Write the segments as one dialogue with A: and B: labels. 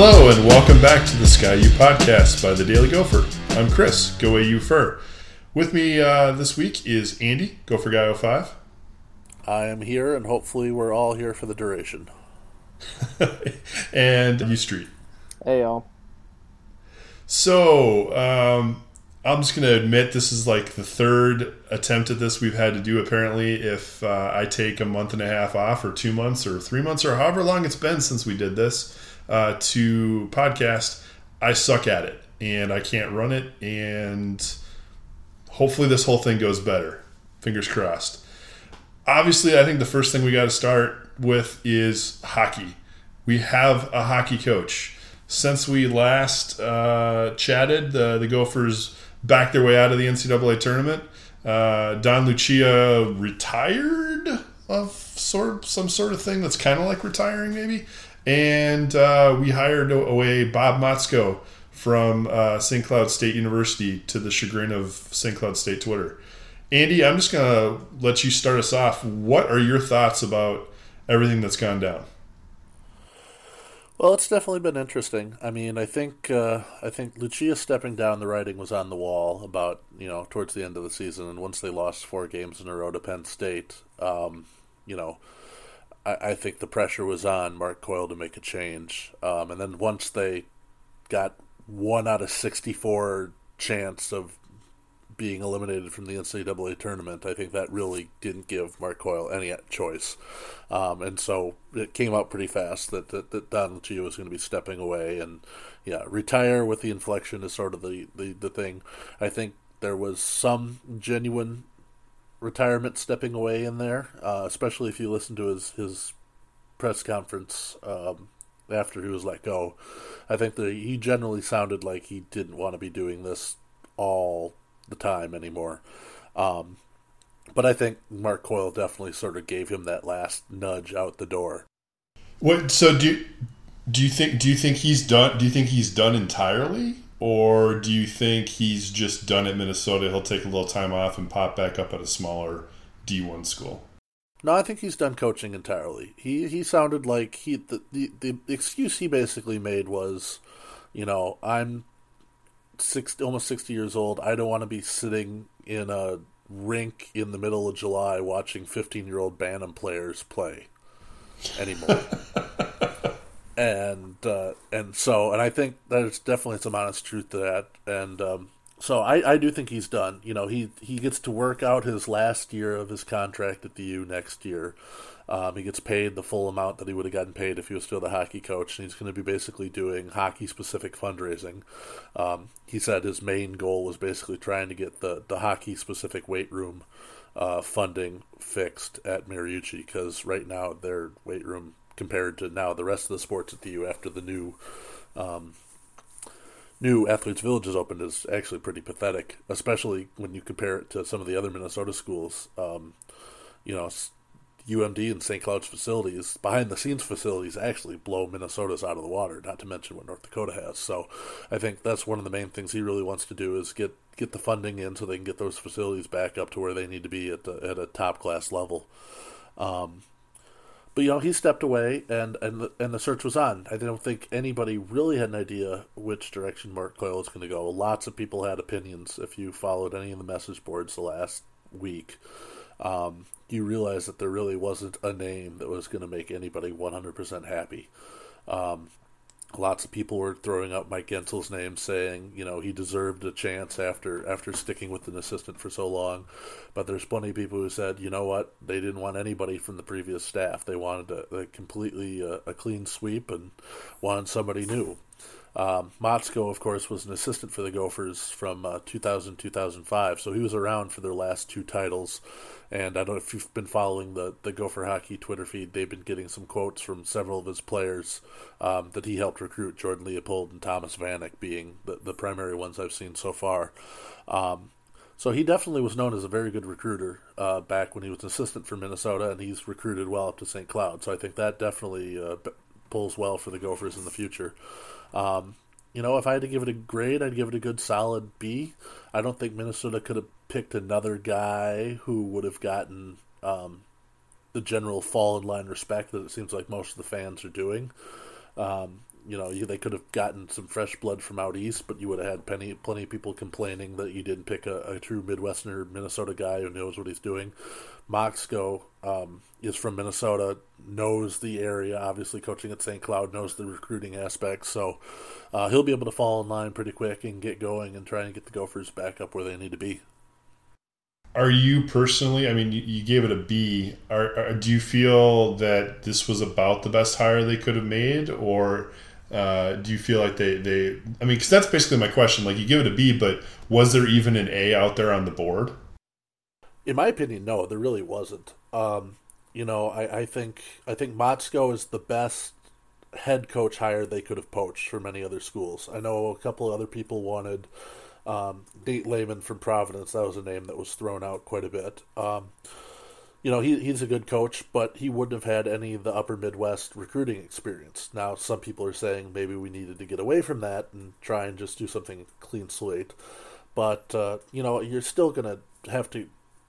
A: Hello and welcome back to the Ski-U podcast by the Daily Gopher. I'm Chris, GoAUpher. With me uh, this week is Andy, Gopher Guy 05.
B: I am here, and hopefully, we're all here for the duration.
A: and U Street.
C: Hey, y'all.
A: So, um, I'm just going to admit this is like the third attempt at this we've had to do. Apparently, if uh, I take a month and a half off, or two months, or three months, or however long it's been since we did this uh, to podcast, I suck at it and I can't run it. And hopefully, this whole thing goes better. Fingers crossed obviously, I think the first thing we got to start with is hockey. We have a hockey coach. Since we last uh, chatted, the, the Gophers backed their way out of the NCAA tournament. Uh, Don Lucia retired of sort some sort of thing that's kind of like retiring, maybe. And uh, we hired away Bob Motzko from uh, St. Cloud State University to the chagrin of St. Cloud State Twitter. Andy, I'm just going to let you start us off. What are your thoughts about everything that's gone down?
B: Well, it's definitely been interesting. I mean, I think uh, I think Lucia stepping down, the writing was on the wall about you know towards the end of the season, and once they lost four games in a row to Penn State, um, you know, I, I, think the pressure was on Mark Coyle to make a change, um, and then once they got one out of sixty-four chance of being eliminated from the NCAA tournament, I think that really didn't give Mark Coyle any choice. Um, and so it came out pretty fast that, that, that Don Lucia was going to be stepping away. And yeah, retire with the inflection is sort of the, the, the thing. I think there was some genuine retirement stepping away in there, uh, especially if you listen to his, his press conference um, after he was let go. I think that he generally sounded like he didn't want to be doing this all the time anymore. Um, but I think Mark Coyle definitely sort of gave him that last nudge out the door.
A: What? So do do you think do you think he's done? Do you think he's done entirely, or do you think he's just done at Minnesota? He'll take a little time off and pop back up at a smaller D one school.
B: No, I think he's done coaching entirely. He he sounded like he the, the the excuse he basically made was, you know, I'm six, almost 60 years old. I don't want to be sitting in a rink in the middle of July watching 15 year old Bantam players play anymore. and uh, and so and I think there's definitely some honest truth to that. And um, so I, I do think he's done. You know, he he gets to work out his last year of his contract at the U next year. Um, he gets paid the full amount that he would have gotten paid if he was still the hockey coach, and he's going to be basically doing hockey specific fundraising. Um, he said his main goal was basically trying to get the, the hockey specific weight room uh, funding fixed at Mariucci because right now their weight room compared to now the rest of the sports at the U after the new um, new athletes village is opened is actually pretty pathetic, especially when you compare it to some of the other Minnesota schools. Um, you know, UMD and St. Cloud's facilities, behind the scenes facilities, actually blow Minnesota's out of the water. Not to mention what North Dakota has. So, I think that's one of the main things he really wants to do is get get the funding in so they can get those facilities back up to where they need to be at the, at a top class level. Um, but you know he stepped away and and the, and the search was on. I don't think anybody really had an idea which direction Mark Coyle was going to go. Lots of people had opinions. If you followed any of the message boards the last week, um, you realize that there really wasn't a name that was going to make anybody 100% happy. Um, lots of people were throwing up Mike Guentzel's name, saying you know he deserved a chance after after sticking with an assistant for so long. But there's plenty of people who said, you know what, they didn't want anybody from the previous staff. They wanted a, a completely uh, a clean sweep and wanted somebody new. Um, Motzko, of course, was an assistant for the Gophers from uh, 2000 2005, so he was around for their last two titles. And I don't know if you've been following the, the Gopher Hockey Twitter feed. They've been getting some quotes from several of his players um, that he helped recruit, Jordan Leopold and Thomas Vanek being the, the primary ones I've seen so far. Um, so he definitely was known as a very good recruiter uh, back when he was an assistant for Minnesota, and he's recruited well up to St. Cloud. So I think that definitely uh, pulls well for the Gophers in the future. Um, you know, if I had to give it a grade, I'd give it a good solid B. I don't think Minnesota could have picked another guy who would have gotten um, the general fall in line respect that it seems like most of the fans are doing. Um, you know, you, they could have gotten some fresh blood from out east, but you would have had plenty, plenty of people complaining that you didn't pick a, a true Midwesterner Minnesota guy who knows what he's doing. Motzko um, is from Minnesota, knows the area, obviously coaching at St. Cloud, knows the recruiting aspects, so uh, he'll be able to fall in line pretty quick and get going and try and get the Gophers back up where they need to be.
A: Are you personally? I mean, you, you gave it a B. Are, are, do you feel that this was about the best hire they could have made, or uh, do you feel like they they? I mean, because that's basically my question. Like, you give it a B, but was there even an A out there on the board?
B: In my opinion, no, there really wasn't. Um, you know, I, I think I think Motzko is the best head coach hire they could have poached for many other schools. I know a couple other people wanted um, Nate Leaman from Providence, that was a name that was thrown out quite a bit. Um, you know, he, he's a good coach, but he wouldn't have had any of the upper Midwest recruiting experience. Now, some people are saying maybe we needed to get away from that and try and just do something clean slate. But, uh, you know, you're still going to have to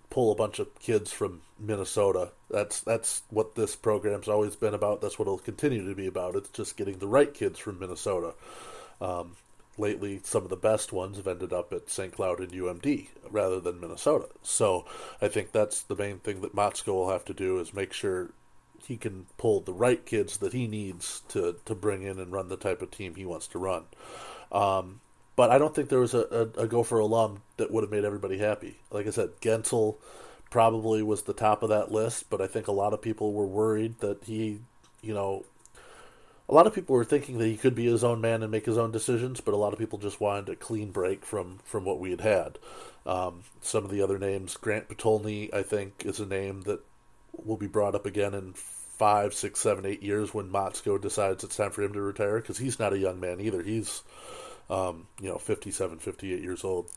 B: pull a bunch of kids from Minnesota. That's that's what this program's always been about. That's what it'll continue to be about. It's just getting the right kids from Minnesota. Um, lately some of the best ones have ended up at St. Cloud and UMD rather than Minnesota. So I think that's the main thing that Motzko will have to do is make sure he can pull the right kids that he needs to, to bring in and run the type of team he wants to run. Um, but I don't think there was a, a, a Gopher alum that would have made everybody happy. Like I said, Guentzel probably was the top of that list, but I think a lot of people were worried that he, you know, a lot of people were thinking that he could be his own man and make his own decisions, but a lot of people just wanted a clean break from from what we had had. Um, some of the other names, Grant Potulny, I think, is a name that will be brought up again in five, six, seven, eight years when Motzko decides it's time for him to retire because he's not a young man either. He's, um, you know, 57, 58 years old.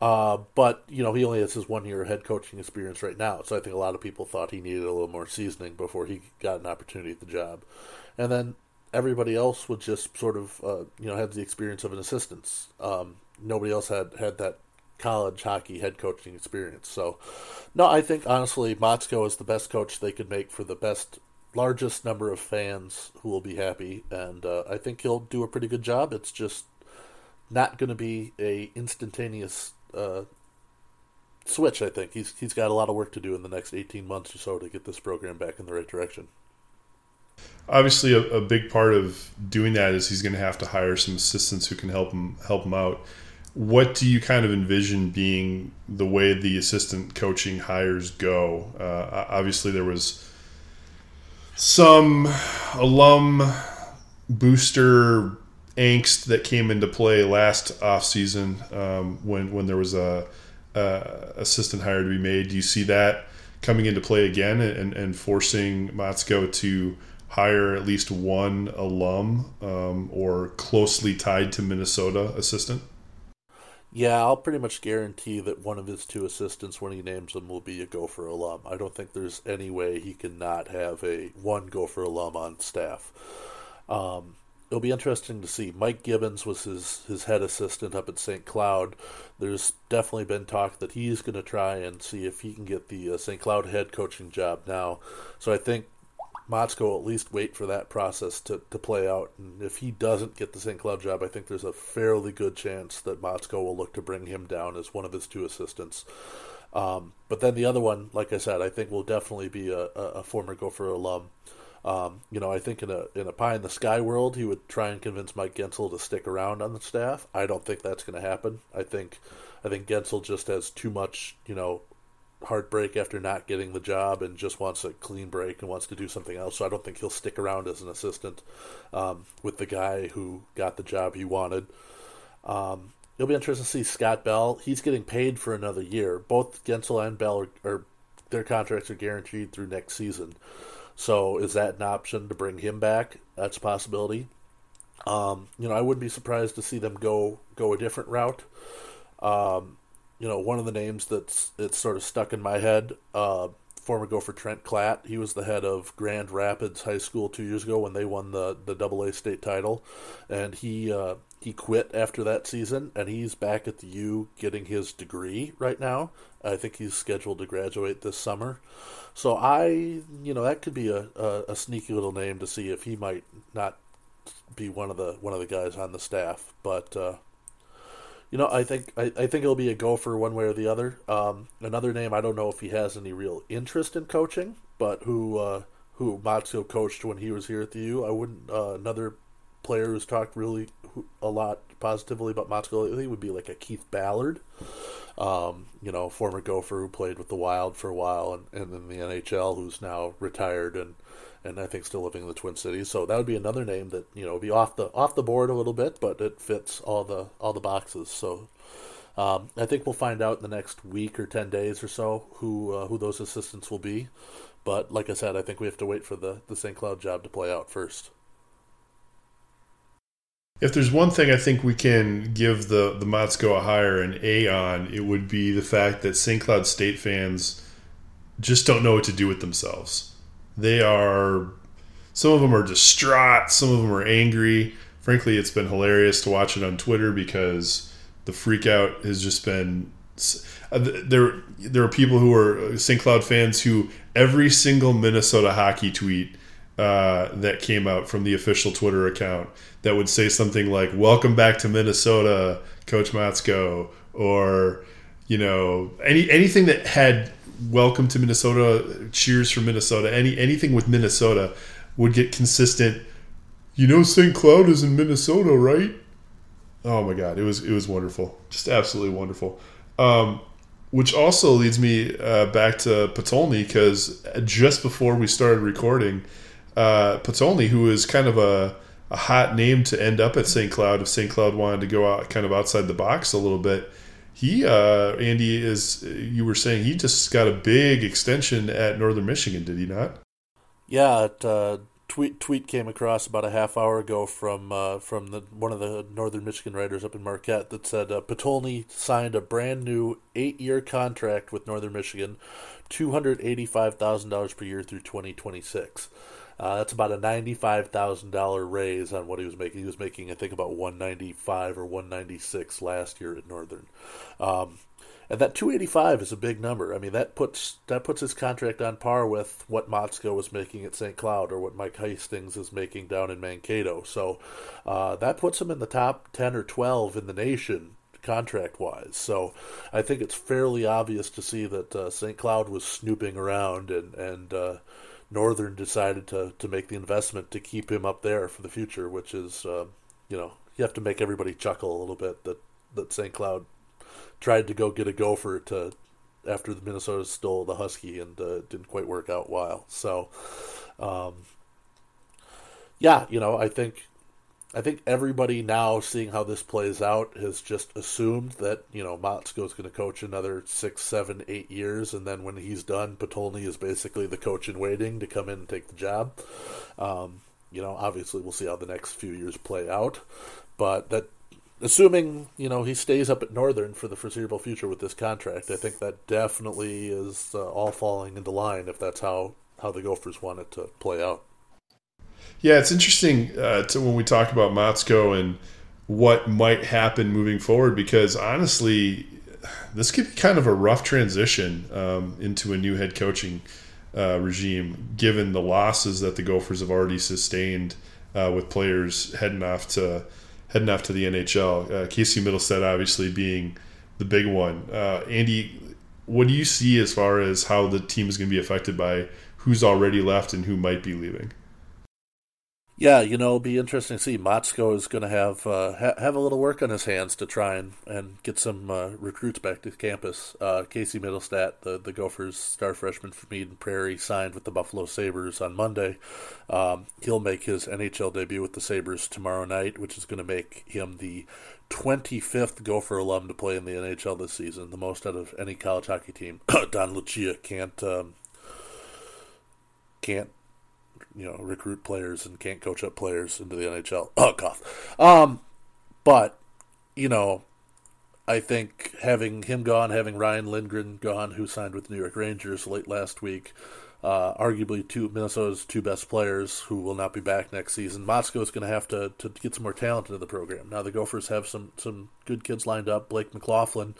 B: Uh, but you know he only has his one year head coaching experience right now, so I think a lot of people thought he needed a little more seasoning before he got an opportunity at the job. And then everybody else would just sort of uh, you know had the experience of an assistant. Um, nobody else had had that college hockey head coaching experience. So no, I think honestly Motzko is the best coach they could make for the best largest number of fans who will be happy, and uh, I think he'll do a pretty good job. It's just not going to be a instantaneous uh, switch. I think he's he's got a lot of work to do in the next eighteen months or so to get this program back in the right direction.
A: Obviously, a, a big part of doing that is he's going to have to hire some assistants who can help him help him out. What do you kind of envision being the way the assistant coaching hires go? Uh, obviously, there was some alum booster angst that came into play last off season um, when when there was a, a, assistant hire to be made. Do you see that coming into play again and, and forcing Motzko to hire at least one alum um, or closely tied to Minnesota assistant?
B: Yeah, I'll pretty much guarantee that one of his two assistants, when he names them, will be a Gopher alum. I don't think there's any way he can not have a one Gopher alum on staff. Um, it'll be interesting to see. Mike Gibbons was his, his head assistant up at St. Cloud. There's definitely been talk that he's going to try and see if he can get the uh, St. Cloud head coaching job now. So I think Motzko will at least wait for that process to, to play out. And if he doesn't get the St. Cloud job, I think there's a fairly good chance that Motzko will look to bring him down as one of his two assistants. Um, but then the other one, like I said, I think will definitely be a, a, a former Gopher alum. Um, you know, I think in a in a pie in the sky world, he would try and convince Mike Guentzel to stick around on the staff. I don't think that's going to happen. I think I think Guentzel just has too much, you know, heartbreak after not getting the job and just wants a clean break and wants to do something else. So I don't think he'll stick around as an assistant um, with the guy who got the job he wanted. Um, it'll be interesting to see Scott Bell. He's getting paid for another year. Both Guentzel and Bell are, are their contracts are guaranteed through next season. So is that an option to bring him back? That's a possibility. Um, you know, I wouldn't be surprised to see them go go a different route. Um, you know, one of the names that's it's sort of stuck in my head. Uh, former Gopher Trent Klatt, He was the head of Grand Rapids High School two years ago when they won the the Double A state title, and he uh, he quit after that season, and he's back at the U getting his degree right now. I think he's scheduled to graduate this summer. So I, you know, that could be a, a, a, sneaky little name to see if he might not be one of the one of the guys on the staff. But uh, you know, I think I, I think it'll be a gopher one way or the other. Um, another name I don't know if he has any real interest in coaching, but who uh, who Motzko coached when he was here at the U. I wouldn't uh, another player who's talked really a lot positively about Motzko lately would be like a Keith Ballard. Um, you know, former Gopher who played with the Wild for a while and, and in the NHL, who's now retired and and I think still living in the Twin Cities. So that would be another name that you know would be off the off the board a little bit, but it fits all the all the boxes. So um, I think we'll find out in the next week or ten days or so who uh, who those assistants will be. But like I said, I think we have to wait for the the St. Cloud job to play out first.
A: If there's one thing I think we can give the the Motzko a hire an A on, it would be the fact that St. Cloud State fans just don't know what to do with themselves. They are some of them are distraught, some of them are angry. Frankly, it's been hilarious to watch it on Twitter because the freak out has just been uh, there there are people who are St. Cloud fans who every single Minnesota hockey tweet uh, that came out from the official Twitter account that would say something like "Welcome back to Minnesota, Coach Motzko," or you know any anything that had "Welcome to Minnesota," "Cheers for Minnesota," any anything with Minnesota would get consistent. You know, St. Cloud is in Minnesota, right? Oh my God, it was it was wonderful, just absolutely wonderful. Um, which also leads me uh, back to Potulny because just before we started recording, uh, who is kind of a, a hot name to end up at St. Cloud, if St. Cloud wanted to go out kind of outside the box a little bit, he uh, Andy is you were saying he just got a big extension at Northern Michigan, did he not?
B: Yeah, it, uh, tweet tweet came across about a half hour ago from uh, from the one of the Northern Michigan writers up in Marquette that said uh, Potulny signed a brand new eight year contract with Northern Michigan, two hundred eighty five thousand dollars per year through twenty twenty six. Uh, that's about a ninety-five thousand dollar raise on what he was making. He was making, I think, about one ninety-five or one ninety-six last year at Northern. Um, and that 285 is a big number. I mean, that puts that puts his contract on par with what Motzko was making at St. Cloud or what Mike Hastings is making down in Mankato. So uh, that puts him in the top 10 or 12 in the nation contract wise. So I think it's fairly obvious to see that uh, St. Cloud was snooping around and and uh, Northern decided to to make the investment to keep him up there for the future, which is uh, you know you have to make everybody chuckle a little bit that that St. Cloud tried to go get a gopher to after the Minnesota stole the husky and uh, didn't quite work out well. So, um, yeah, you know, I think I think everybody now seeing how this plays out has just assumed that you know Motzko's going to coach another six, seven, eight years, and then when he's done, Potulny is basically the coach in waiting to come in and take the job. Um, you know, obviously we'll see how the next few years play out, but that assuming you know he stays up at Northern for the foreseeable future with this contract, I think that definitely is uh, all falling into line if that's how how the Gophers want it to play out.
A: Yeah, it's interesting uh, to when we talk about Motzko and what might happen moving forward because honestly, this could be kind of a rough transition um, into a new head coaching uh, regime, given the losses that the Gophers have already sustained uh, with players heading off to heading off to the NHL. Uh, Casey Mittelstadt obviously being the big one. Uh, Andy, what do you see as far as how the team is going to be affected by who's already left and who might be leaving?
B: Yeah, you know, it'll be interesting to see. Motzko is going to have uh, ha- have a little work on his hands to try and, and get some uh, recruits back to campus. Uh, Casey Mittelstadt, the, the Gophers star freshman from Eden Prairie, signed with the Buffalo Sabres on Monday. Um, he'll make his NHL debut with the Sabres tomorrow night, which is going to make him the 25th Gopher alum to play in the NHL this season, the most out of any college hockey team. Don Lucia can't um, can't you know recruit players and can't coach up players into the NHL. Oh, cough. Um, but you know, I think having him gone, having Ryan Lindgren gone, who signed with the New York Rangers late last week, uh, arguably two Minnesota's two best players who will not be back next season. Motzko is going to have to to get some more talent into the program. Now the Gophers have some some good kids lined up. Blake McLaughlin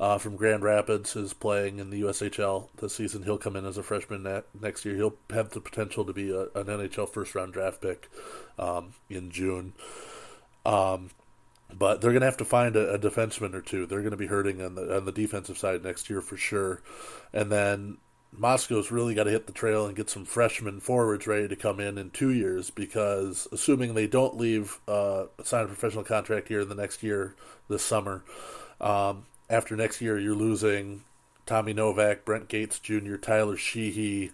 B: uh, from Grand Rapids is playing in the USHL this season. He'll come in as a freshman ne- next year. He'll have the potential to be a, an NHL first round draft pick um, in June. Um, but they're going to have to find a, a, defenseman or two. They're going to be hurting on the on the defensive side next year for sure. And then Motzko's really got to hit the trail and get some freshman forwards ready to come in in two years because assuming they don't leave uh, sign a professional contract here in the next year this summer, um, after next year you're losing Tommy Novak, Brent Gates Jr., Tyler Sheehy,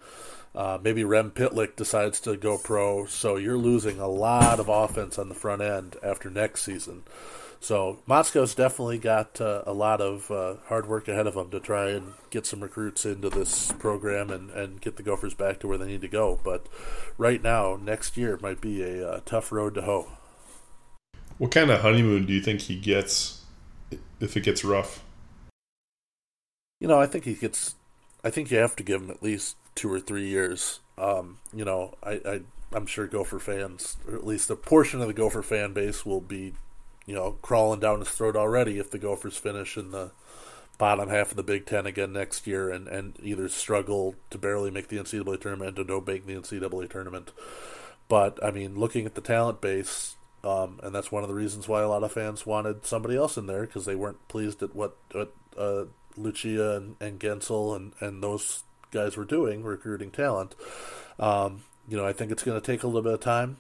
B: uh, maybe Rem Pitlick decides to go pro, so you're losing a lot of offense on the front end after next season. So Motzko's definitely got uh, a lot of uh, hard work ahead of him to try and get some recruits into this program and, and get the Gophers back to where they need to go. But right now, next year might be a uh, tough road to hoe.
A: What kind of honeymoon do you think he gets if it gets rough?
B: You know, I think he gets. I think you have to give him at least two or three years. Um, you know, I, I I'm sure Gopher fans, or at least a portion of the Gopher fan base, will be you know, crawling down his throat already if the Gophers finish in the bottom half of the Big Ten again next year and, and either struggle to barely make the NCAA tournament or don't make the NCAA tournament. But, I mean, looking at the talent base, um, and that's one of the reasons why a lot of fans wanted somebody else in there because they weren't pleased at what, what uh, Lucia and, and Guentzel and, and those guys were doing, recruiting talent. Um, you know, I think it's going to take a little bit of time.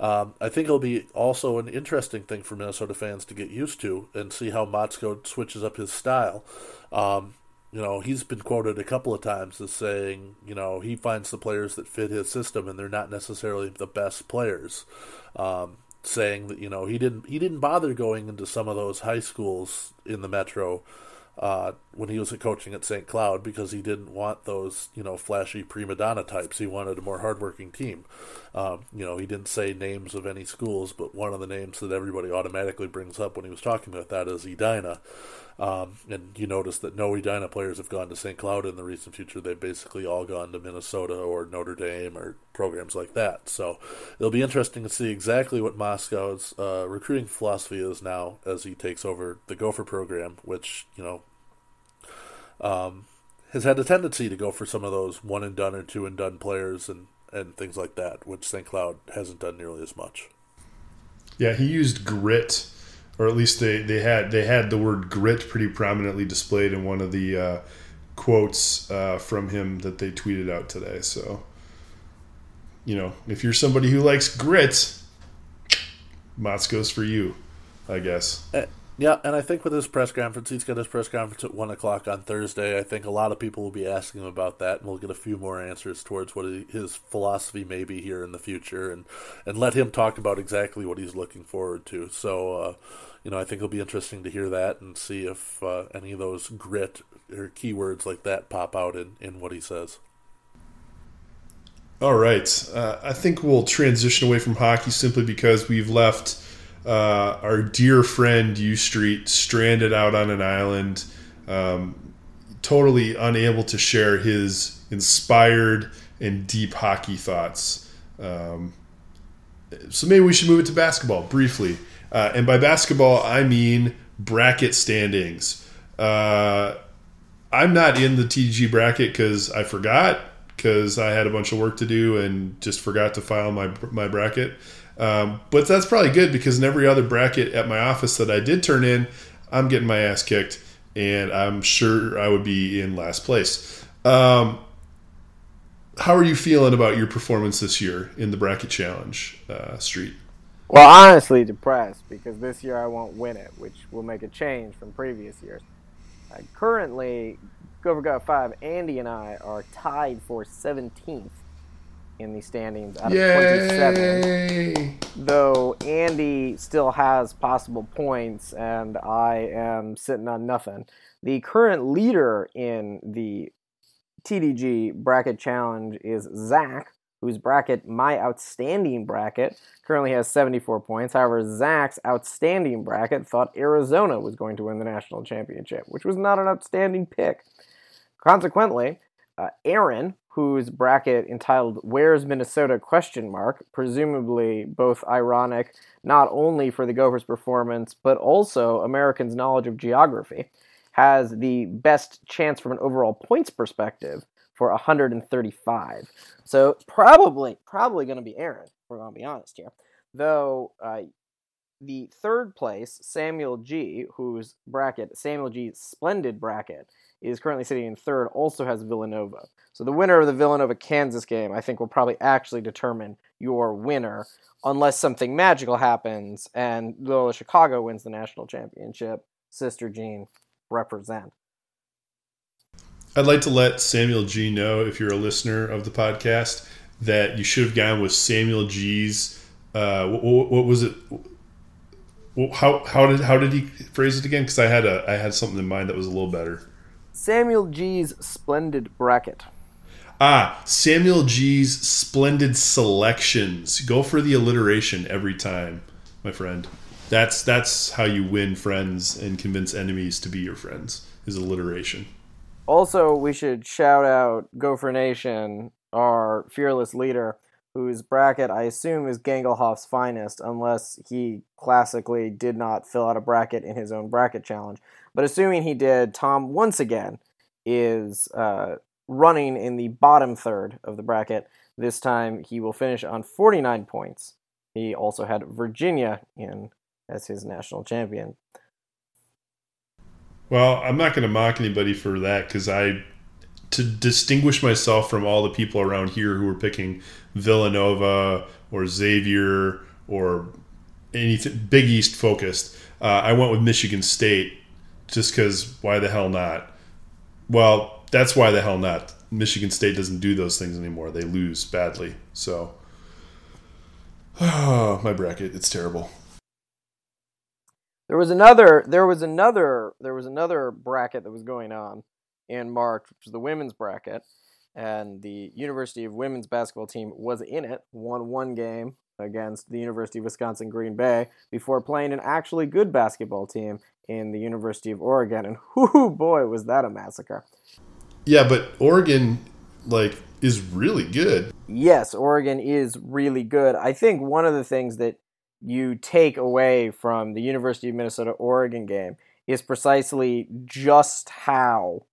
B: Um, I think it'll be also an interesting thing for Minnesota fans to get used to and see how Motzko switches up his style. Um, you know, he's been quoted a couple of times as saying, you know, he finds the players that fit his system and they're not necessarily the best players. Um, saying that you know he didn't he didn't bother going into some of those high schools in the metro uh, when he was coaching at St. Cloud because he didn't want those, you know, flashy prima donna types. He wanted a more hardworking team. Um, you know, he didn't say names of any schools, but one of the names that everybody automatically brings up when he was talking about that is Edina. Um, and you notice that no Edina players have gone to St. Cloud in the recent future. They've basically all gone to Minnesota or Notre Dame or programs like that. So it'll be interesting to see exactly what Motzko's uh, recruiting philosophy is now as he takes over the Gopher program, which, you know, um, has had a tendency to go for some of those one and done or two and done players and, and things like that, which St. Cloud hasn't done nearly as much.
A: Yeah, he used grit, or at least they, they had they had the word grit pretty prominently displayed in one of the uh, quotes uh, from him that they tweeted out today. So, you know, if you're somebody who likes grit, Motzko's for you, I guess.
B: Uh, yeah, and I think with his press conference, he's got his press conference at one o'clock on Thursday. I think a lot of people will be asking him about that, and we'll get a few more answers towards what his philosophy may be here in the future, and and let him talk about exactly what he's looking forward to. So, uh, you know, I think it'll be interesting to hear that and see if uh, any of those grit or keywords like that pop out in in what he says.
A: All right, uh, I think we'll transition away from hockey simply because we've left uh, our dear friend U Street stranded out on an island, um, totally unable to share his inspired and deep hockey thoughts. Um, so maybe we should move it to basketball briefly. Uh, and by basketball, I mean bracket standings. Uh, I'm not in the TG bracket because I forgot because I had a bunch of work to do and just forgot to file my my bracket. Um, but that's probably good because in every other bracket at my office that I did turn in, I'm getting my ass kicked, and I'm sure I would be in last place. Um, how are you feeling about your performance this year in the bracket challenge, uh, Street?
C: Well, honestly, depressed because this year I won't win it, which will make a change from previous years. Uh, currently, Gopher Guy 5, Andy and I are tied for 17th in the standings out of Yay! 27. Though Andy still has possible points and I am sitting on nothing. The current leader in the TDG bracket challenge is Zach, whose bracket, my outstanding bracket, currently has 74 points. However, Zach's outstanding bracket thought Arizona was going to win the national championship, which was not an outstanding pick. Consequently, uh, Aaron, whose bracket entitled "Where's Minnesota?" question mark, presumably both ironic not only for the Gophers' performance but also Americans' knowledge of geography, has the best chance from an overall points perspective for 135. So probably, probably going to be Aaron. We're going to be honest here, though. Uh, the third place, Samuel G, whose bracket, Samuel G's splendid bracket, is currently sitting in third, also has Villanova. So the winner of the Villanova Kansas game, I think, will probably actually determine your winner, unless something magical happens and Loyola Chicago wins the national championship. Sister Jean, represent.
A: I'd like to let Samuel G know, if you're a listener of the podcast, that you should have gone with Samuel G's. Uh, what, what was it? How, how did how did he phrase it again? Because I had a I had something in mind that was a little better.
C: Samuel G's splendid bracket.
A: Ah, Samuel G's splendid selections. Go for the alliteration every time, my friend. That's that's how you win friends and convince enemies to be your friends. Is alliteration.
C: Also, we should shout out Gopher Nation, our fearless leader, whose bracket I assume is Gangelhoff's finest, unless he classically did not fill out a bracket in his own bracket challenge. But assuming he did, Tom once again is uh, running in the bottom third of the bracket. This time he will finish on 49 points. He also had Virginia in as his national champion.
A: Well, I'm not going to mock anybody for that because I, to distinguish myself from all the people around here who are picking Villanova or Xavier or anything Big East focused, uh, I went with Michigan State just because why the hell not? Well, that's why the hell not. Michigan State doesn't do those things anymore. They lose badly. So, oh, my bracket, it's terrible.
C: There was another. There was another. There was another bracket that was going on in March, which was the women's bracket, and the University of Women's basketball team was in it. Won one game against the University of Wisconsin Green Bay before playing an actually good basketball team in the University of Oregon, and whoo boy was that a massacre!
A: Yeah, but Oregon, like, is really good.
C: Yes, Oregon is really good. I think one of the things that you take away from the University of Minnesota Oregon game is precisely just how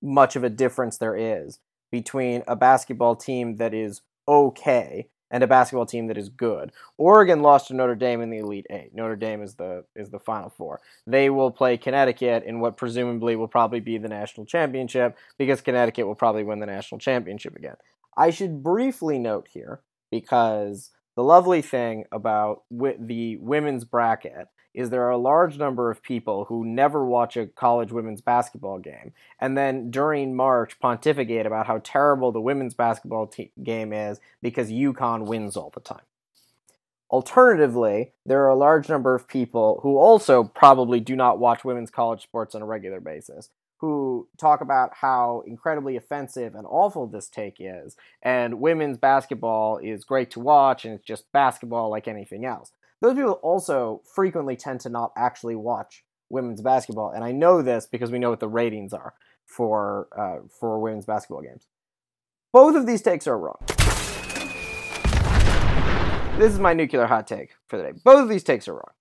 C: much of a difference there is between a basketball team that is okay and a basketball team that is good. Oregon lost to Notre Dame in the Elite Eight. Notre Dame is the is the Final Four. They will play Connecticut in what presumably will probably be the national championship because Connecticut will probably win the national championship again. I should briefly note here because the lovely thing about the women's bracket is there are a large number of people who never watch a college women's basketball game and then during March pontificate about how terrible the women's basketball te- game is because UConn wins all the time. Alternatively, there are a large number of people who also probably do not watch women's college sports on a regular basis who talk about how incredibly offensive and awful this take is, and women's basketball is great to watch and it's just basketball like anything else. Those people also frequently tend to not actually watch women's basketball, and I know this because we know what the ratings are for uh, for women's basketball games. Both of these takes are wrong. This is my nuclear hot take for the day. Both of these takes are wrong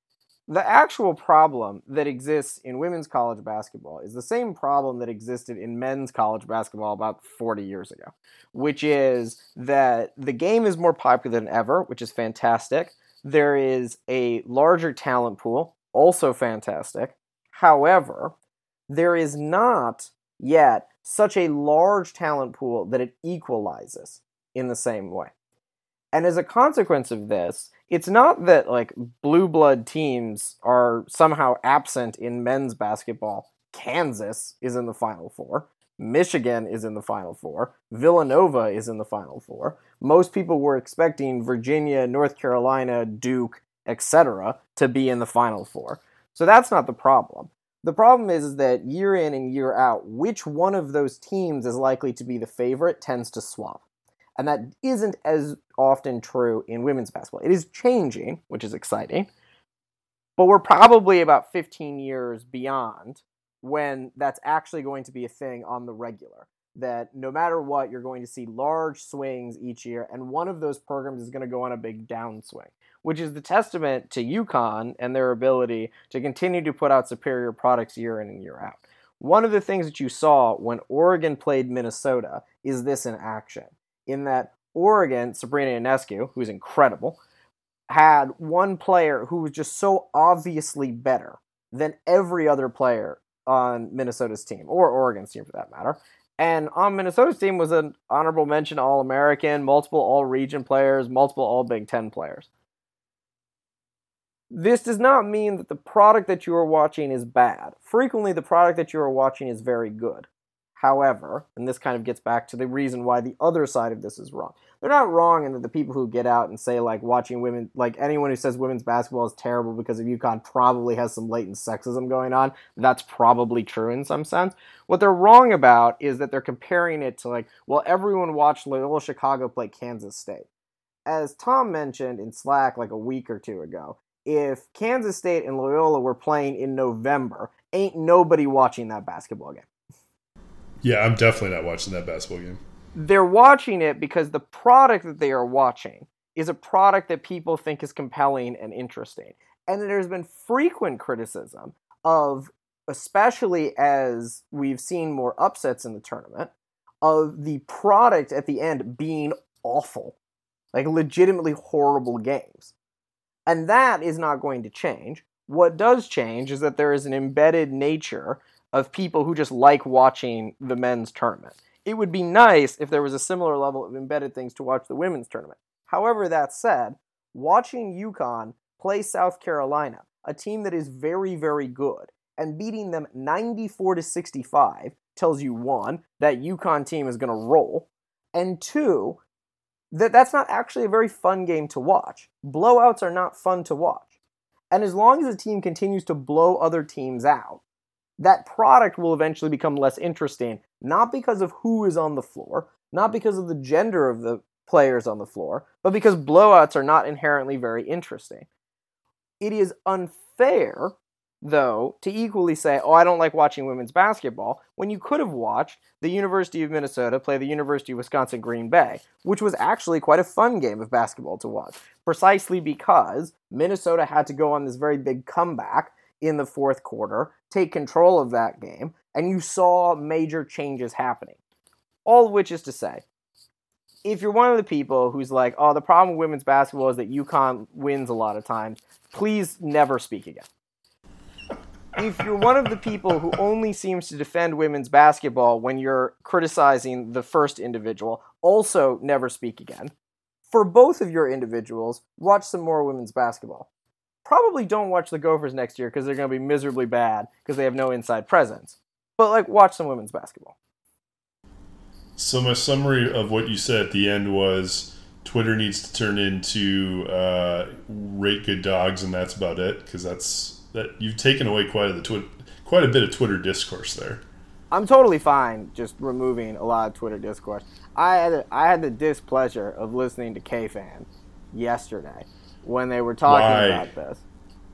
C: the actual problem that exists in women's college basketball is the same problem that existed in men's college basketball about 40 years ago, which is that the game is more popular than ever, which is fantastic. There is a larger talent pool, also fantastic. However, there is not yet such a large talent pool that it equalizes in the same way. And as a consequence of this, it's not that like blue blood teams are somehow absent in men's basketball. Kansas is in the final four. Michigan is in the final four. Villanova is in the final four. Most people were expecting Virginia, North Carolina, Duke, etc. to be in the final four. So that's not the problem. The problem is, that year in and year out, which one of those teams is likely to be the favorite tends to swap. And that isn't as often true in women's basketball. It is changing, which is exciting. But we're probably about 15 years beyond when that's actually going to be a thing on the regular. that no matter what, you're going to see large swings each year, and one of those programs is going to go on a big downswing, which is the testament to UConn and their ability to continue to put out superior products year in and year out. One of the things that you saw when Oregon played Minnesota is this in action, in that Oregon, Sabrina Ionescu, who's incredible, had one player who was just so obviously better than every other player on Minnesota's team, or Oregon's team for that matter. And on Minnesota's team was an honorable mention All American, multiple All Region players, multiple All Big Ten players. This does not mean that the product that you are watching is bad. Frequently, the product that you are watching is very good. However, and this kind of gets back to the reason why the other side of this is wrong. They're not wrong in that the people who get out and say like watching women, like anyone who says women's basketball is terrible because of UConn probably has some latent sexism going on. That's probably true in some sense. What they're wrong about is that they're comparing it to like, well, everyone watched Loyola Chicago play Kansas State. As Tom mentioned in Slack like a week or two ago, if Kansas State and Loyola were playing in November, ain't nobody watching that basketball game.
A: Yeah, I'm definitely not watching that basketball game.
C: They're watching it because the product that they are watching is a product that people think is compelling and interesting. And there's been frequent criticism of, especially as we've seen more upsets in the tournament, of the product at the end being awful, like legitimately horrible games. And that is not going to change. What does change is that there is an embedded nature of people who just like watching the men's tournament. It would be nice if there was a similar level of embedded things to watch the women's tournament. However, that said, watching UConn play South Carolina, a team that is very, very good, and beating them 94 to 65 tells you one, that UConn team is going to roll, and two, that that's not actually a very fun game to watch. Blowouts are not fun to watch. And as long as a team continues to blow other teams out, that product will eventually become less interesting, not because of who is on the floor, not because of the gender of the players on the floor, but because blowouts are not inherently very interesting. It is unfair, though, to equally say, oh, I don't like watching women's basketball, when you could have watched the University of Minnesota play the University of Wisconsin Green Bay, which was actually quite a fun game of basketball to watch, precisely because Minnesota had to go on this very big comeback in the fourth quarter, take control of that game, and you saw major changes happening. All of which is to say, if you're one of the people who's like, oh, the problem with women's basketball is that UConn wins a lot of times, please never speak again. if you're one of the people who only seems to defend women's basketball when you're criticizing the first individual, also never speak again. For both of your individuals, watch some more women's basketball probably don't watch the Gophers next year because they're going to be miserably bad because they have no inside presence. But like, watch some women's basketball.
A: So my summary of what you said at the end was Twitter needs to turn into uh, rate good dogs, and that's about it because that's that you've taken away quite a the twi- quite a bit of Twitter discourse there.
C: I'm totally fine just removing a lot of Twitter discourse. I had a, I had the displeasure of listening to KFAN yesterday when they were talking Why? about this.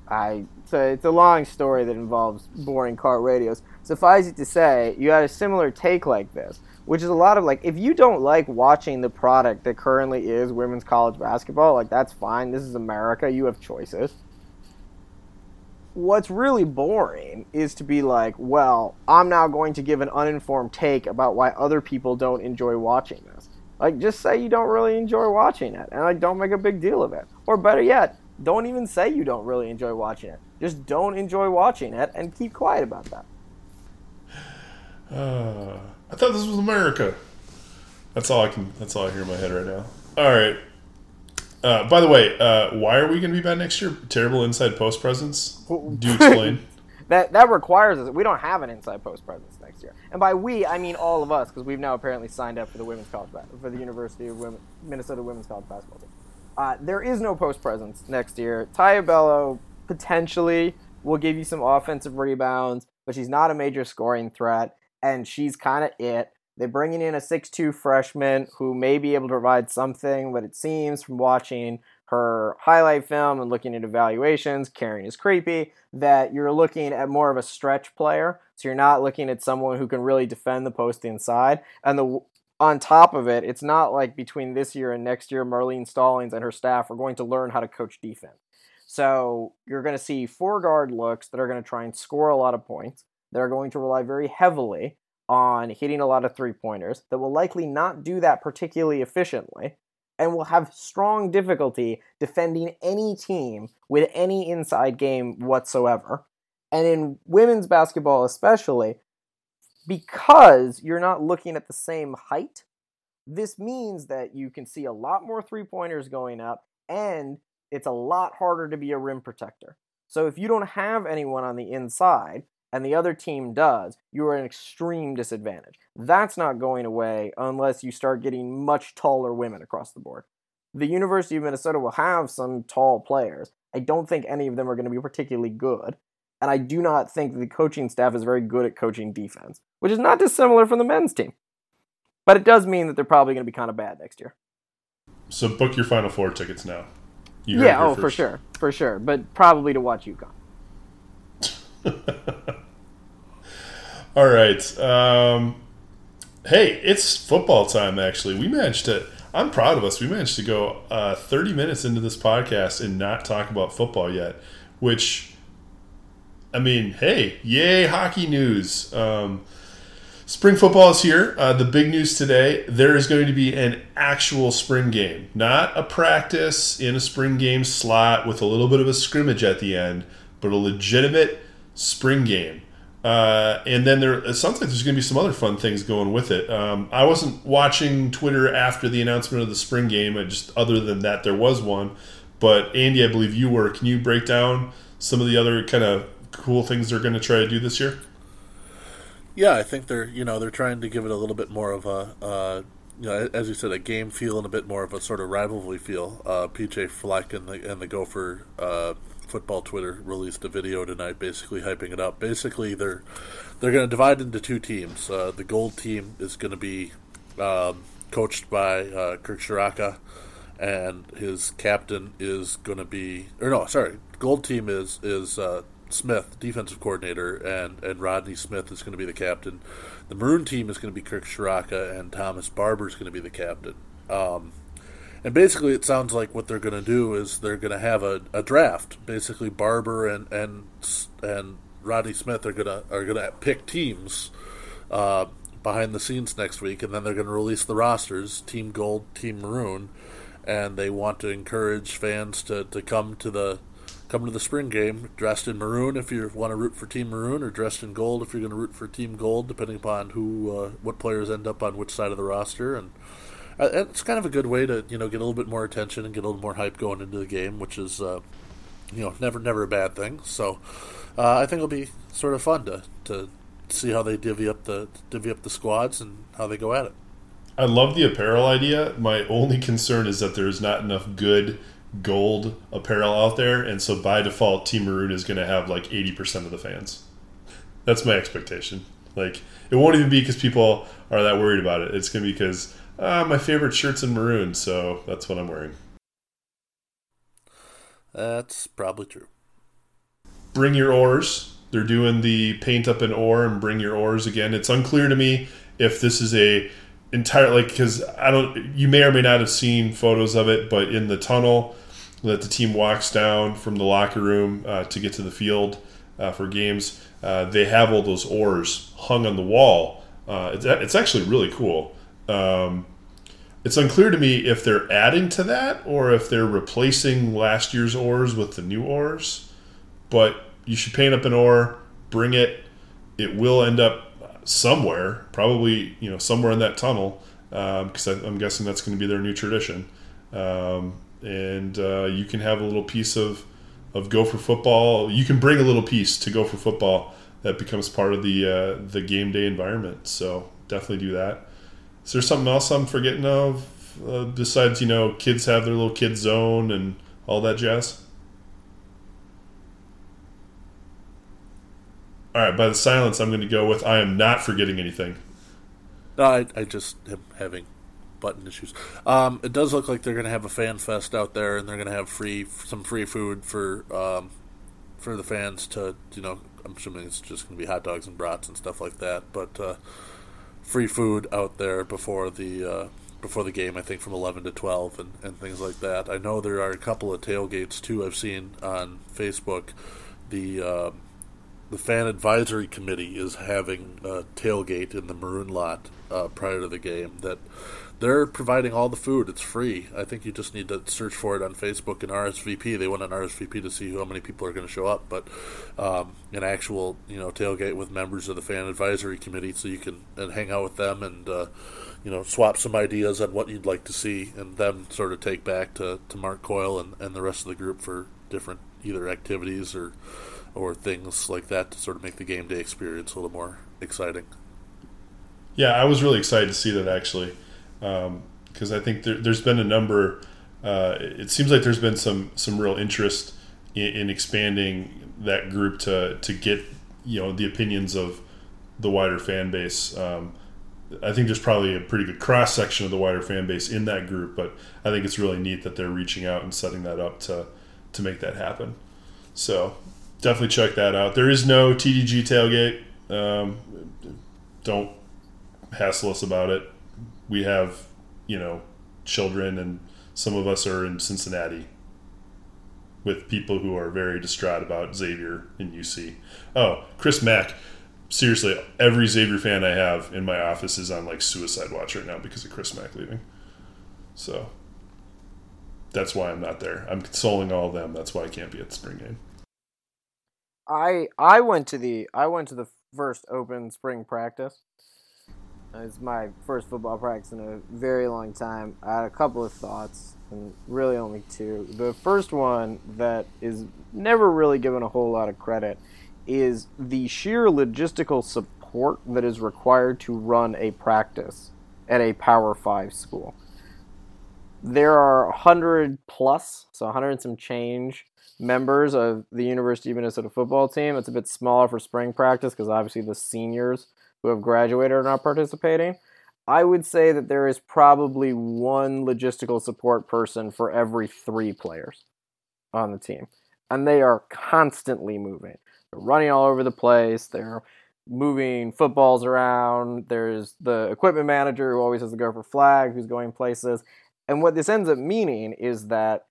C: I so it's a long story that involves boring car radios. Suffice it to say, you had a similar take like this, which is a lot of like if you don't like watching the product that currently is women's college basketball, like that's fine. This is America. You have choices. What's really boring is to be like, well, I'm now going to give an uninformed take about why other people don't enjoy watching this. Like, just say you don't really enjoy watching it, and like, don't make a big deal of it. Or better yet, don't even say you don't really enjoy watching it. Just don't enjoy watching it, and keep quiet about that.
A: Uh, I thought this was America. That's all I can. That's all I hear in my head right now. All right. Uh, by the way, uh, why are we going to be bad next year? Terrible inside post presence. Do you explain.
C: that that requires us. We don't have an inside post presence next year, and by we I mean all of us because we've now apparently signed up for the women's college for the University of Women, Minnesota women's college basketball team. Uh, there is no post presence next year. Taiye Bello potentially will give you some offensive rebounds, but she's not a major scoring threat, and she's kind of it. They're bringing in a six-two freshman who may be able to provide something, but it seems from watching her highlight film and looking at evaluations, Karen is creepy, that you're looking at more of a stretch player So you're not looking at someone who can really defend the post inside. And the on top of it, it's not like between this year and next year, Marlene Stollings and her staff are going to learn how to coach defense. So you're going to see four guard looks that are going to try and score a lot of points. They're going to rely very heavily on hitting a lot of three pointers that will likely not do that particularly efficiently and will have strong difficulty defending any team with any inside game whatsoever. And in women's basketball, especially, because you're not looking at the same height, this means that you can see a lot more three pointers going up and it's a lot harder to be a rim protector. So if you don't have anyone on the inside, and the other team does, you are an extreme disadvantage. That's not going away unless you start getting much taller women across the board. The University of Minnesota will have some tall players. I don't think any of them are going to be particularly good. And I do not think the coaching staff is very good at coaching defense, which is not dissimilar from the men's team. But it does mean that they're probably going to be kind of bad next year.
A: So book your Final Four tickets now.
C: yeah, oh, first. for sure. For sure. But probably to watch UConn.
A: All right. Um, hey, it's football time. Actually, we managed to. I'm proud of us. We managed to go uh, 30 minutes into this podcast and not talk about football yet. Which, I mean, hey, yay, hockey news. Um, spring football is here. Uh, the big news today: there is going to be an actual spring game, not a practice in a spring game slot with a little bit of a scrimmage at the end, but a legitimate spring game. Uh, and then there it sounds like there's going to be some other fun things going with it. Um, I wasn't watching Twitter after the announcement of the spring game. I just other than that, there was one. But Andy, I believe you were. Can you break down some of the other kind of cool things they're going to try to do this year?
B: Yeah, I think they're you know they're trying to give it a little bit more of a uh, you know as you said a game feel and a bit more of a sort of rivalry feel. Uh, PJ Fleck and the and the Gopher uh, football Twitter released a video tonight, basically hyping it up. Basically, they're they're going to divide into two teams. Uh, the gold team is going to be um, coached by uh, Kirk Ciarrocca, and his captain is going to be or no, sorry, gold team is is uh, Smith, defensive coordinator, and and Rodney Smith is going to be the captain. The maroon team is going to be Kirk Ciarrocca, and Thomas Barber is going to be the captain. Um, and basically, it sounds like what they're going to do is they're going to have a, a draft. Basically, Barber and and and Rodney Smith are gonna are gonna pick teams uh, behind the scenes next week, and then they're going to release the rosters: Team Gold, Team Maroon, and they want to encourage fans to, to come to the come to the spring game dressed in maroon if you want to root for Team Maroon, or dressed in gold if you're going to root for Team Gold, depending upon who uh, what players end up on which side of the roster and uh, it's kind of a good way to you know get a little bit more attention and get a little more hype going into the game, which is uh, you know never never a bad thing. So uh, I think it'll be sort of fun to to see how they divvy up the divvy up the squads and how they go at it.
A: I love the apparel idea. My only concern is that there's not enough good gold apparel out there, and so by default, Team Maroon is going to have like 80% of the fans. That's my expectation. Like, it won't even be because people are that worried about it. It's going to be because uh, my favorite shirt's in maroon, so that's what I'm wearing.
B: That's probably true.
A: Bring your oars. They're doing the paint up an oar and bring your oars again. It's unclear to me if this is a entire like because I don't. You may or may not have seen photos of it, but in the tunnel that the team walks down from the locker room uh, to get to the field uh, for games, uh, they have all those oars hung on the wall. Uh, it's it's actually really cool. Um, it's unclear to me if they're adding to that or if they're replacing last year's oars with the new oars. But you should paint up an oar, bring it. It will end up somewhere, probably you know somewhere in that tunnel, because um, I'm guessing that's going to be their new tradition. Um, and uh, you can have a little piece of of Gopher football. You can bring a little piece to Gopher football that becomes part of the uh, the game day environment. So definitely do that. Is there something else I'm forgetting of uh, besides you know kids have their little kid zone and all that jazz? All right, by the silence, I'm going to go with I am not forgetting anything.
B: No, I, I just am having button issues. Um, it does look like they're going to have a fan fest out there, and they're going to have free some free food for um, for the fans to you know I'm assuming it's just going to be hot dogs and brats and stuff like that. But uh, free food out there before the uh, before the game. I think from 11 to 12 and, and things like that. I know there are a couple of tailgates too. I've seen on Facebook. The uh, the fan advisory committee is having a tailgate in the maroon lot uh, prior to the game that they're providing all the food. It's free. I think you just need to search for it on Facebook and RSVP. They want an RSVP to see how many people are going to show up, but um, an actual you know tailgate with members of the fan advisory committee, so you can and hang out with them and uh, you know swap some ideas on what you'd like to see, and them sort of take back to, to Mark Coyle and, and the rest of the group for different either activities or or things like that to sort of make the game day experience a little more exciting.
A: Yeah, I was really excited to see that actually because um, I think there, has been a number. Uh, it seems like there's been some some real interest in, in, expanding that group to to get you know the opinions of the wider fan base. Um, I think there's probably a pretty good cross section of the wider fan base in that group, but I think it's really neat that they're reaching out and setting that up to to make that happen. So definitely check that out. There is no TDG tailgate. Um, don't hassle us about it we have, you know, children, and some of us are in Cincinnati with people who are very distraught about Xavier in UC. Oh, Chris Mack. Seriously, every Xavier fan I have in my office is on like suicide watch right now because of Chris Mack leaving. So that's why I'm not there. I'm consoling all of them. That's why I can't be at the spring game.
C: I I went to the I went to the first open spring practice it's my first football practice in a very long time. I had a couple of thoughts, and really only two. The first one that is never really given a whole lot of credit is the sheer logistical support that is required to run a practice at a Power 5 school. There are 100 plus, so 100 and some change members of the University of Minnesota football team. It's a bit smaller for spring practice because obviously the seniors who have graduated are not participating. I would say that there is probably one logistical support person for every three players on the team. And they are constantly moving. They're running all over the place. They're moving footballs around. There's the equipment manager who always has to go for flag, who's going places. And what this ends up meaning is that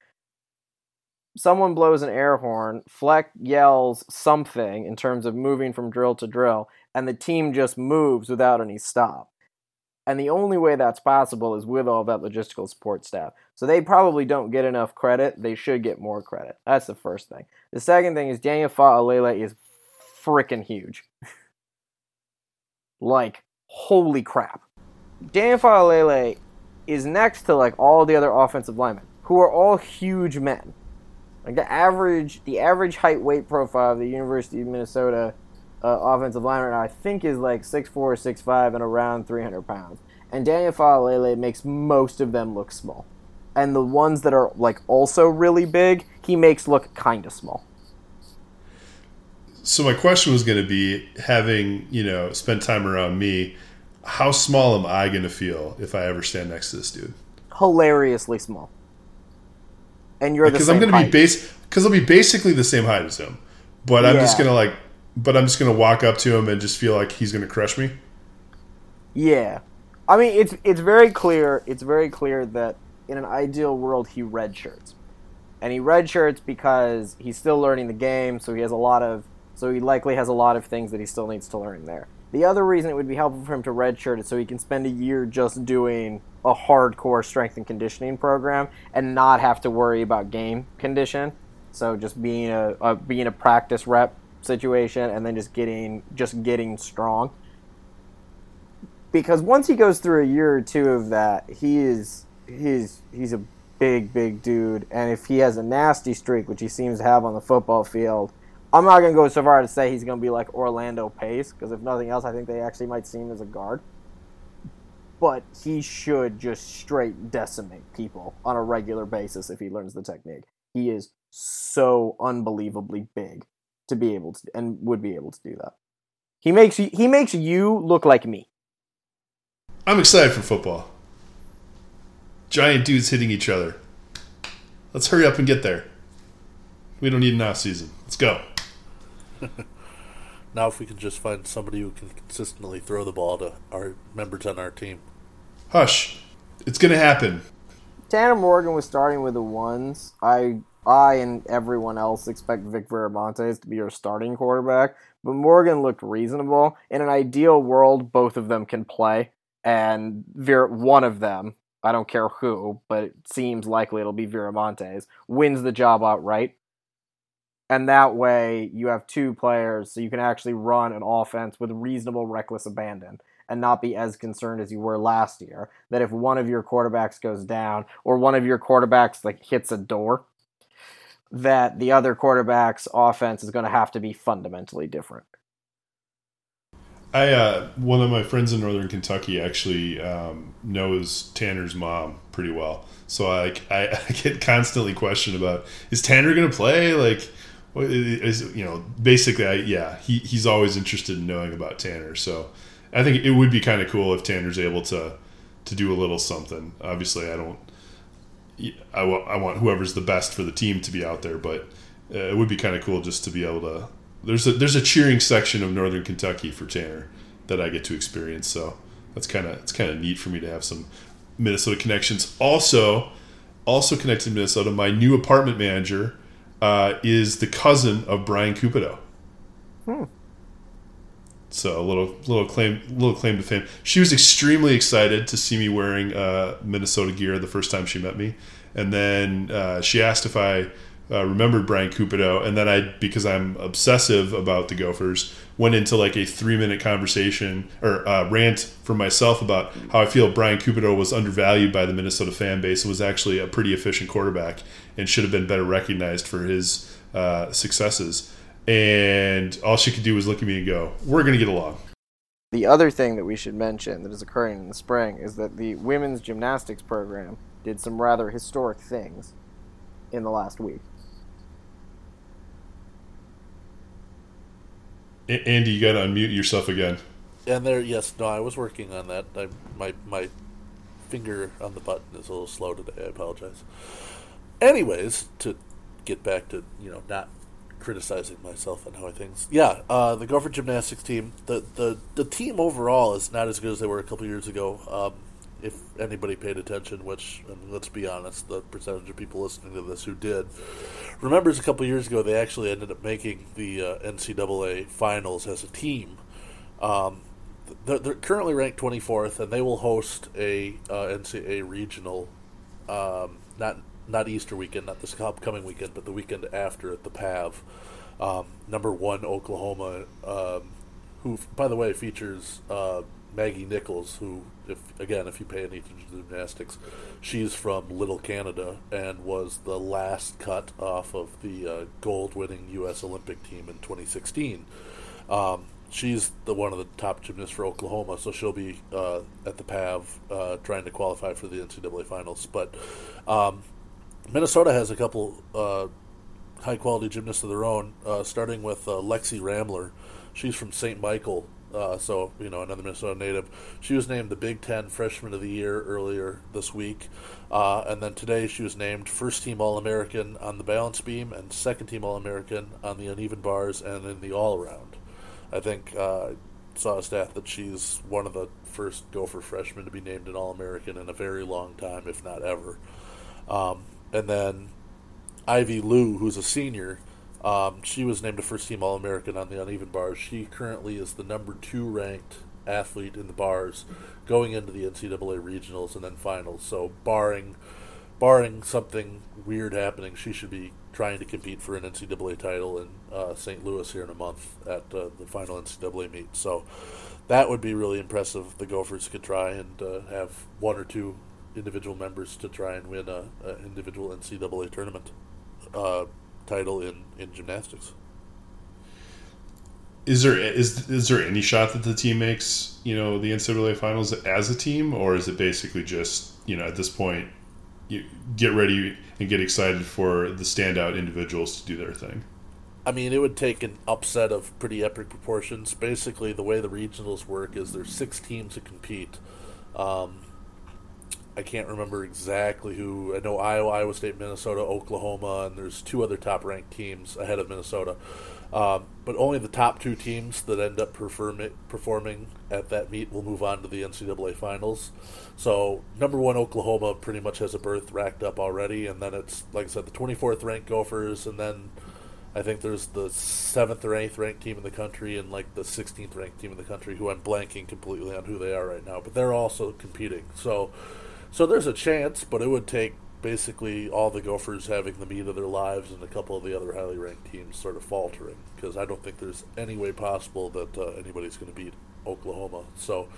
C: someone blows an air horn, Fleck yells something in terms of moving from drill to drill, and the team just moves without any stop. And the only way that's possible is with all that logistical support staff. So they probably don't get enough credit. They should get more credit. That's the first thing. The second thing is Daniel Faalele is freaking huge. like, holy crap. Daniel Faalele is next to like all the other offensive linemen, who are all huge men. Like the average, the average height weight profile of the University of Minnesota uh, offensive lineman, I think, is like 6'4", 6'5", and around 300 pounds. And Daniel Faalele makes most of them look small. And the ones that are like also really big, he makes look kind of small.
A: So my question was going to be, having you know spent time around me, how small am I going to feel if I ever stand next to this dude?
C: Hilariously small. And you're the same thing.
A: because I'm going to be base because I'll be basically the same height as him, but I'm just going to like but I'm just gonna walk up to him and just feel like he's gonna crush me.
C: Yeah, I mean it's it's very clear. It's very clear that in an ideal world he redshirts, and he redshirts because he's still learning the game. So he has a lot of so he likely has a lot of things that he still needs to learn there. The other reason it would be helpful for him to redshirt is so he can spend a year just doing a hardcore strength and conditioning program and not have to worry about game condition. So just being a, a being a practice rep situation and then just getting just getting strong. Because once he goes through a year or two of that, he is he's he's a big big dude, and if he has a nasty streak, which he seems to have on the football field, I'm not gonna go so far to say he's gonna be like Orlando Pace, because if nothing else, I think they actually might see him as a guard. But he should just straight decimate people on a regular basis if he learns the technique. He is so unbelievably big to be able to and would be able to do that. He makes you he makes you look like me.
A: I'm excited for football. Giant dudes hitting each other. Let's hurry up and get there. We don't need an off season. Let's go.
B: now if we can just find somebody who can consistently throw the ball to our members on our team.
A: Hush, it's gonna happen.
C: Tanner Morgan was starting with the ones. I I and everyone else expect Vic Viramontes to be your starting quarterback, but Morgan looked reasonable. In an ideal world, both of them can play, and Vir- one of them, I don't care who, but it seems likely it'll be Viramontes, wins the job outright. And that way, you have two players, so you can actually run an offense with reasonable reckless abandon and not be as concerned as you were last year that if one of your quarterbacks goes down or one of your quarterbacks like hits a door that the other quarterback's offense is going to have to be fundamentally different.
A: I uh, one of my friends in Northern Kentucky actually um, knows Tanner's mom pretty well, so I, I, I get constantly questioned about is Tanner going to play? Like, is you know? Basically, I, yeah, he, he's always interested in knowing about Tanner. So I think it would be kind of cool if Tanner's able to to do a little something. Obviously, I don't. I want, I want whoever's the best for the team to be out there, but uh, it would be kind of cool just to be able to. There's a there's a cheering section of Northern Kentucky for Tanner that I get to experience, so that's kind of it's kind of neat for me to have some Minnesota connections. Also, also connected to Minnesota, my new apartment manager uh, is the cousin of Bryan Cupito. Hmm. So a little little claim little claim to fame. She was extremely excited to see me wearing uh, Minnesota gear the first time she met me, and then uh, she asked if I uh, remembered Bryan Cupito, and then I because I'm obsessive about the Gophers went into like a three minute conversation or uh, rant for myself about how I feel Bryan Cupito was undervalued by the Minnesota fan base. And was actually a pretty efficient quarterback and should have been better recognized for his uh, successes and all she could do was look at me and go, "We're going to get along."
C: The other thing that we should mention that is occurring in the spring is that the women's gymnastics program did some rather historic things in the last week.
A: Andy, you got to unmute yourself again.
B: And there, yes, no, I was working on that. I, my my finger on the button is a little slow today. I apologize. Anyways, to get back to you know not criticizing myself and how I think. Yeah, uh, the Gopher gymnastics team. The, the the team overall is not as good as they were a couple years ago. Um, if anybody paid attention, which let's be honest, the percentage of people listening to this who did remembers a couple years ago they actually ended up making the uh, NCAA finals as a team. Um, they're, they're, currently ranked 24th, and they will host a uh, NCAA regional, um, not not Easter weekend, not this upcoming weekend, but the weekend after at the PAV. Um, number one, Oklahoma, um, who, by the way, features uh, Maggie Nichols, who, if again, if you pay any attention to gymnastics, she's from Little Canada and was the last cut off of the uh, gold-winning U.S. Olympic team in 2016. Um, she's the one of the top gymnasts for Oklahoma, so she'll be uh, at the PAV uh, trying to qualify for the NCAA finals. But um, Minnesota has a couple uh, high quality gymnasts of their own, uh, starting with uh, Lexy Ramler. She's from St. Michael, uh, so you know another Minnesota native. She was named the Big Ten Freshman of the Year earlier this week, uh, and then today she was named First Team All American on the balance beam and Second Team All American on the uneven bars and in the all around. I think uh, saw a stat that she's one of the first Gopher freshmen to be named an All American in a very long time, if not ever. Um, and then Ivy Lu, who's a senior, um, she was named a first team All American on the uneven bars. She currently is the number two ranked athlete in the bars going into the NCAA regionals and then finals. So barring barring something weird happening, she should be trying to compete for an NCAA title in uh, St. Louis here in a month at uh, the final NCAA meet. So that would be really impressive. The Gophers could try and uh, have one or two individual members to try and win a, a individual NCAA tournament uh, title in, in gymnastics.
A: Is there is is there any shot that the team makes you know the NCAA finals as a team, or is it basically just you know at this point you get ready and get excited for the standout individuals to do their thing?
B: I mean, it would take an upset of pretty epic proportions. Basically, the way the regionals work is there's six teams that compete. Um, I can't remember exactly who. I know Iowa, Iowa State, Minnesota, Oklahoma, and there's two other top ranked teams ahead of Minnesota. Um, but only the top two teams that end up perform- performing at that meet will move on to the NCAA finals. So number one Oklahoma pretty much has a berth racked up already, and then it's like I said, the 24th ranked Gophers, and then I think there's the seventh or eighth ranked team in the country and like the 16th ranked team in the country who I'm blanking completely on who they are right now, but they're also competing. So, so there's a chance, but it would take basically all the Gophers having the meat of their lives and a couple of the other highly ranked teams sort of faltering because I don't think there's any way possible that uh, anybody's going to beat Oklahoma. So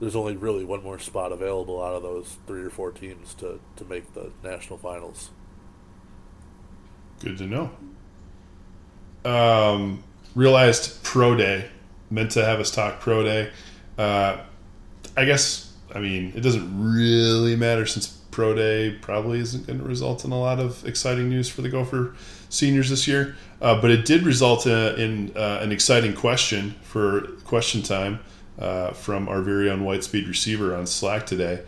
B: there's only really one more spot available out of those three or four teams to, to make the national finals.
A: Good to know. Um, realized pro day meant to have us talk pro day. Uh, I guess I mean it doesn't really matter since pro day probably isn't going to result in a lot of exciting news for the Gopher seniors this year. Uh, but it did result in, in uh, an exciting question for question time uh, from our very own White Speed receiver on Slack today.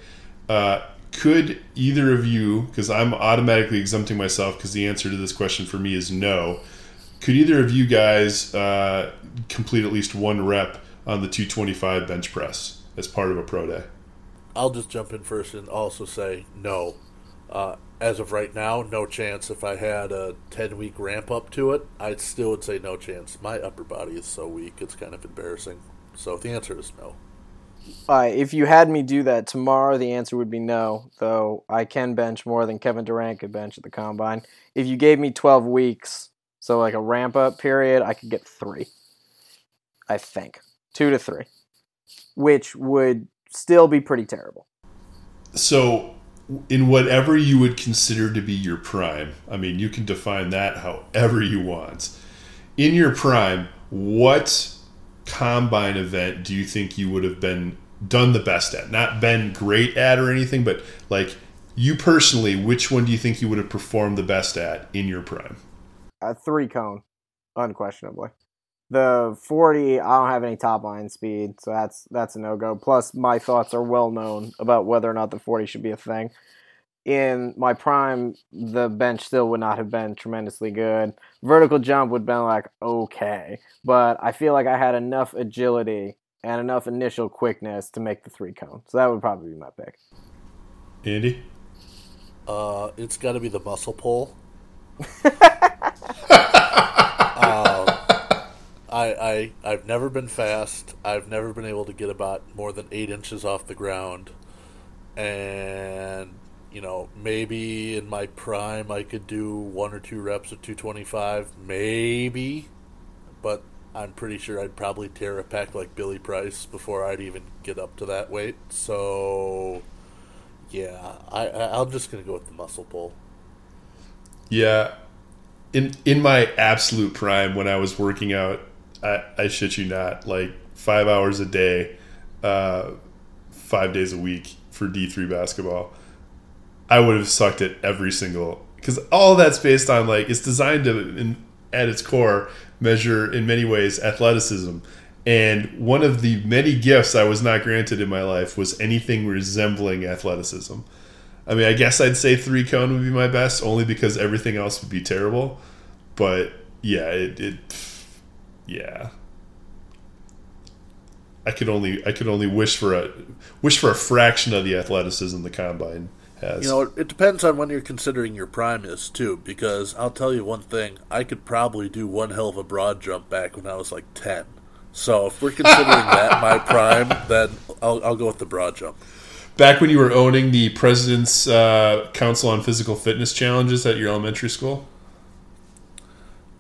A: Uh, could either of you, because I'm automatically exempting myself because the answer to this question for me is no, could either of you guys uh, complete at least one rep on the 225 bench press as part of a pro day?
B: I'll just jump in first and also say no. Uh, as of right now, no chance. If I had a 10 week ramp up to it, I still would say no chance. My upper body is so weak, it's kind of embarrassing. So the answer is no.
C: If you had me do that tomorrow, the answer would be no, though I can bench more than Kevin Durant could bench at the combine. If you gave me 12 weeks, so like a ramp up period, I could get three. I think. Two to three. Which would still be pretty terrible.
A: So, in whatever you would consider to be your prime, I mean, you can define that however you want. In your prime, what combine event do you think you would have been done the best at? Not been great at or anything, but like you personally, which one do you think you would have performed the best at in your prime?
C: A three cone, unquestionably. The 40, I don't have any top line speed, so that's that's a no go. Plus, my thoughts are well known about whether or not the 40 should be a thing. In my prime, the bench still would not have been tremendously good. Vertical jump would have been like okay, but I feel like I had enough agility and enough initial quickness to make the three cone. So that would probably be my pick.
A: Andy?
B: Uh, it's got to be the muscle pull. um, I, I I've never been fast. I've never been able to get about more than eight inches off the ground, and you know maybe in my prime I could do one or two reps of two twenty five, maybe, but I'm pretty sure I'd probably tear a pack like Billy Price before I'd even get up to that weight. So yeah, I, I'm just gonna go with the muscle pull.
A: Yeah, in in my absolute prime when I was working out I, I shit you not, like five hours a day, uh, five days a week for D3 basketball, I would have sucked at every single because all that's based on like it's designed to, in, at its core, measure in many ways athleticism. And one of the many gifts I was not granted in my life was anything resembling athleticism. I mean, I guess I'd say three cone would be my best, only because everything else would be terrible. But yeah, it, it yeah. I could only I could only wish for a wish for a fraction of the athleticism the combine has.
B: You know, it depends on when you're considering your prime is too. Because I'll tell you one thing: I could probably do one hell of a broad jump back when I was like ten. So if we're considering that my prime, then I'll, I'll go with the broad jump.
A: Back when you were owning the President's uh, Council on Physical Fitness challenges at your elementary school.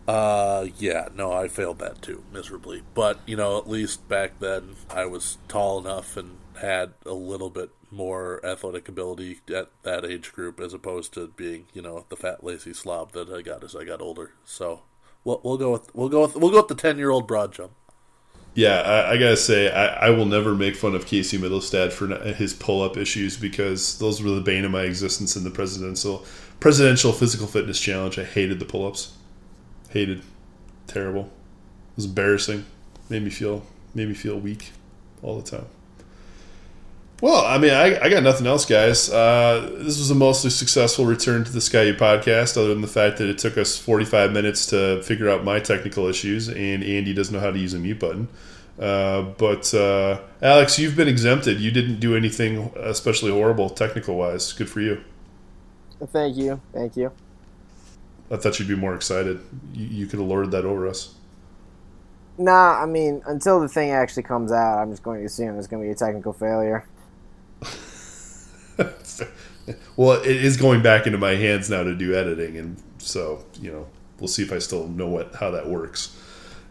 B: Uh, yeah, no, I failed that too miserably. But you know, at least back then I was tall enough and had a little bit more athletic ability at that age group, as opposed to being, you know, the fat lazy slob that I got as I got older. So we'll, we'll go with we'll go with we'll go with the ten year old broad jump.
A: Yeah, I, I gotta say, I, I, will never make fun of Casey Mittelstadt for his pull up issues because those were the bane of my existence in the presidential presidential physical fitness challenge. I hated the pull ups. Hated. Terrible. It was embarrassing. Made me feel made me feel weak all the time. Well, I mean, I, I got nothing else, guys. Uh, this was a mostly successful return to the Sky podcast, other than the fact that it took us 45 minutes to figure out my technical issues, and Andy doesn't know how to use a mute button. Uh, but uh, Alex, you've been exempted. You didn't do anything especially horrible technical wise. Good for you.
C: Thank you. Thank you.
A: I thought you'd be more excited. You, you could have lorded that over us.
C: Nah, I mean, until the thing actually comes out, I'm just going to assume it's going to be a technical failure.
A: well, it is going back into my hands now to do editing, and so you know, we'll see if I still know what how that works.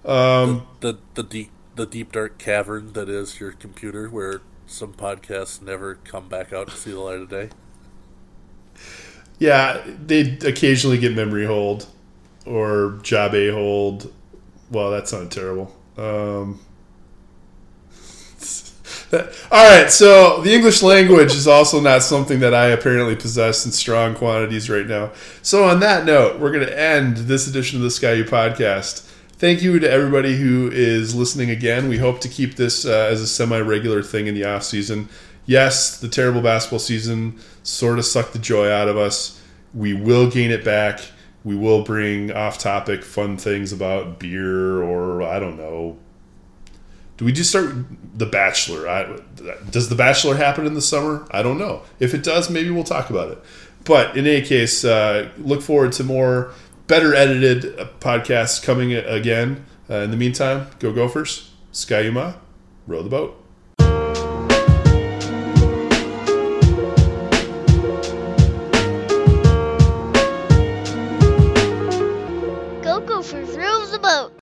A: Um,
B: the, the the deep the deep dark cavern that is your computer, where some podcasts never come back out to see the light of day.
A: Yeah, they occasionally get memory hold or job a hold. Well, that sounded terrible. Um, all right, so the English language is also not something that I apparently possess in strong quantities right now. So, on that note, we're going to end this edition of the Ski-U podcast. Thank you to everybody who is listening again. We hope to keep this uh, as a semi regular thing in the off season. Yes, the terrible basketball season sort of sucked the joy out of us. We will gain it back. We will bring off topic fun things about beer or, I don't know, do we just start The Bachelor? I, does The Bachelor happen in the summer? I don't know. If it does, maybe we'll talk about it. But in any case, uh, look forward to more better edited podcasts coming again. Uh, in the meantime, go Gophers, Ski-U-Mah, row the boat.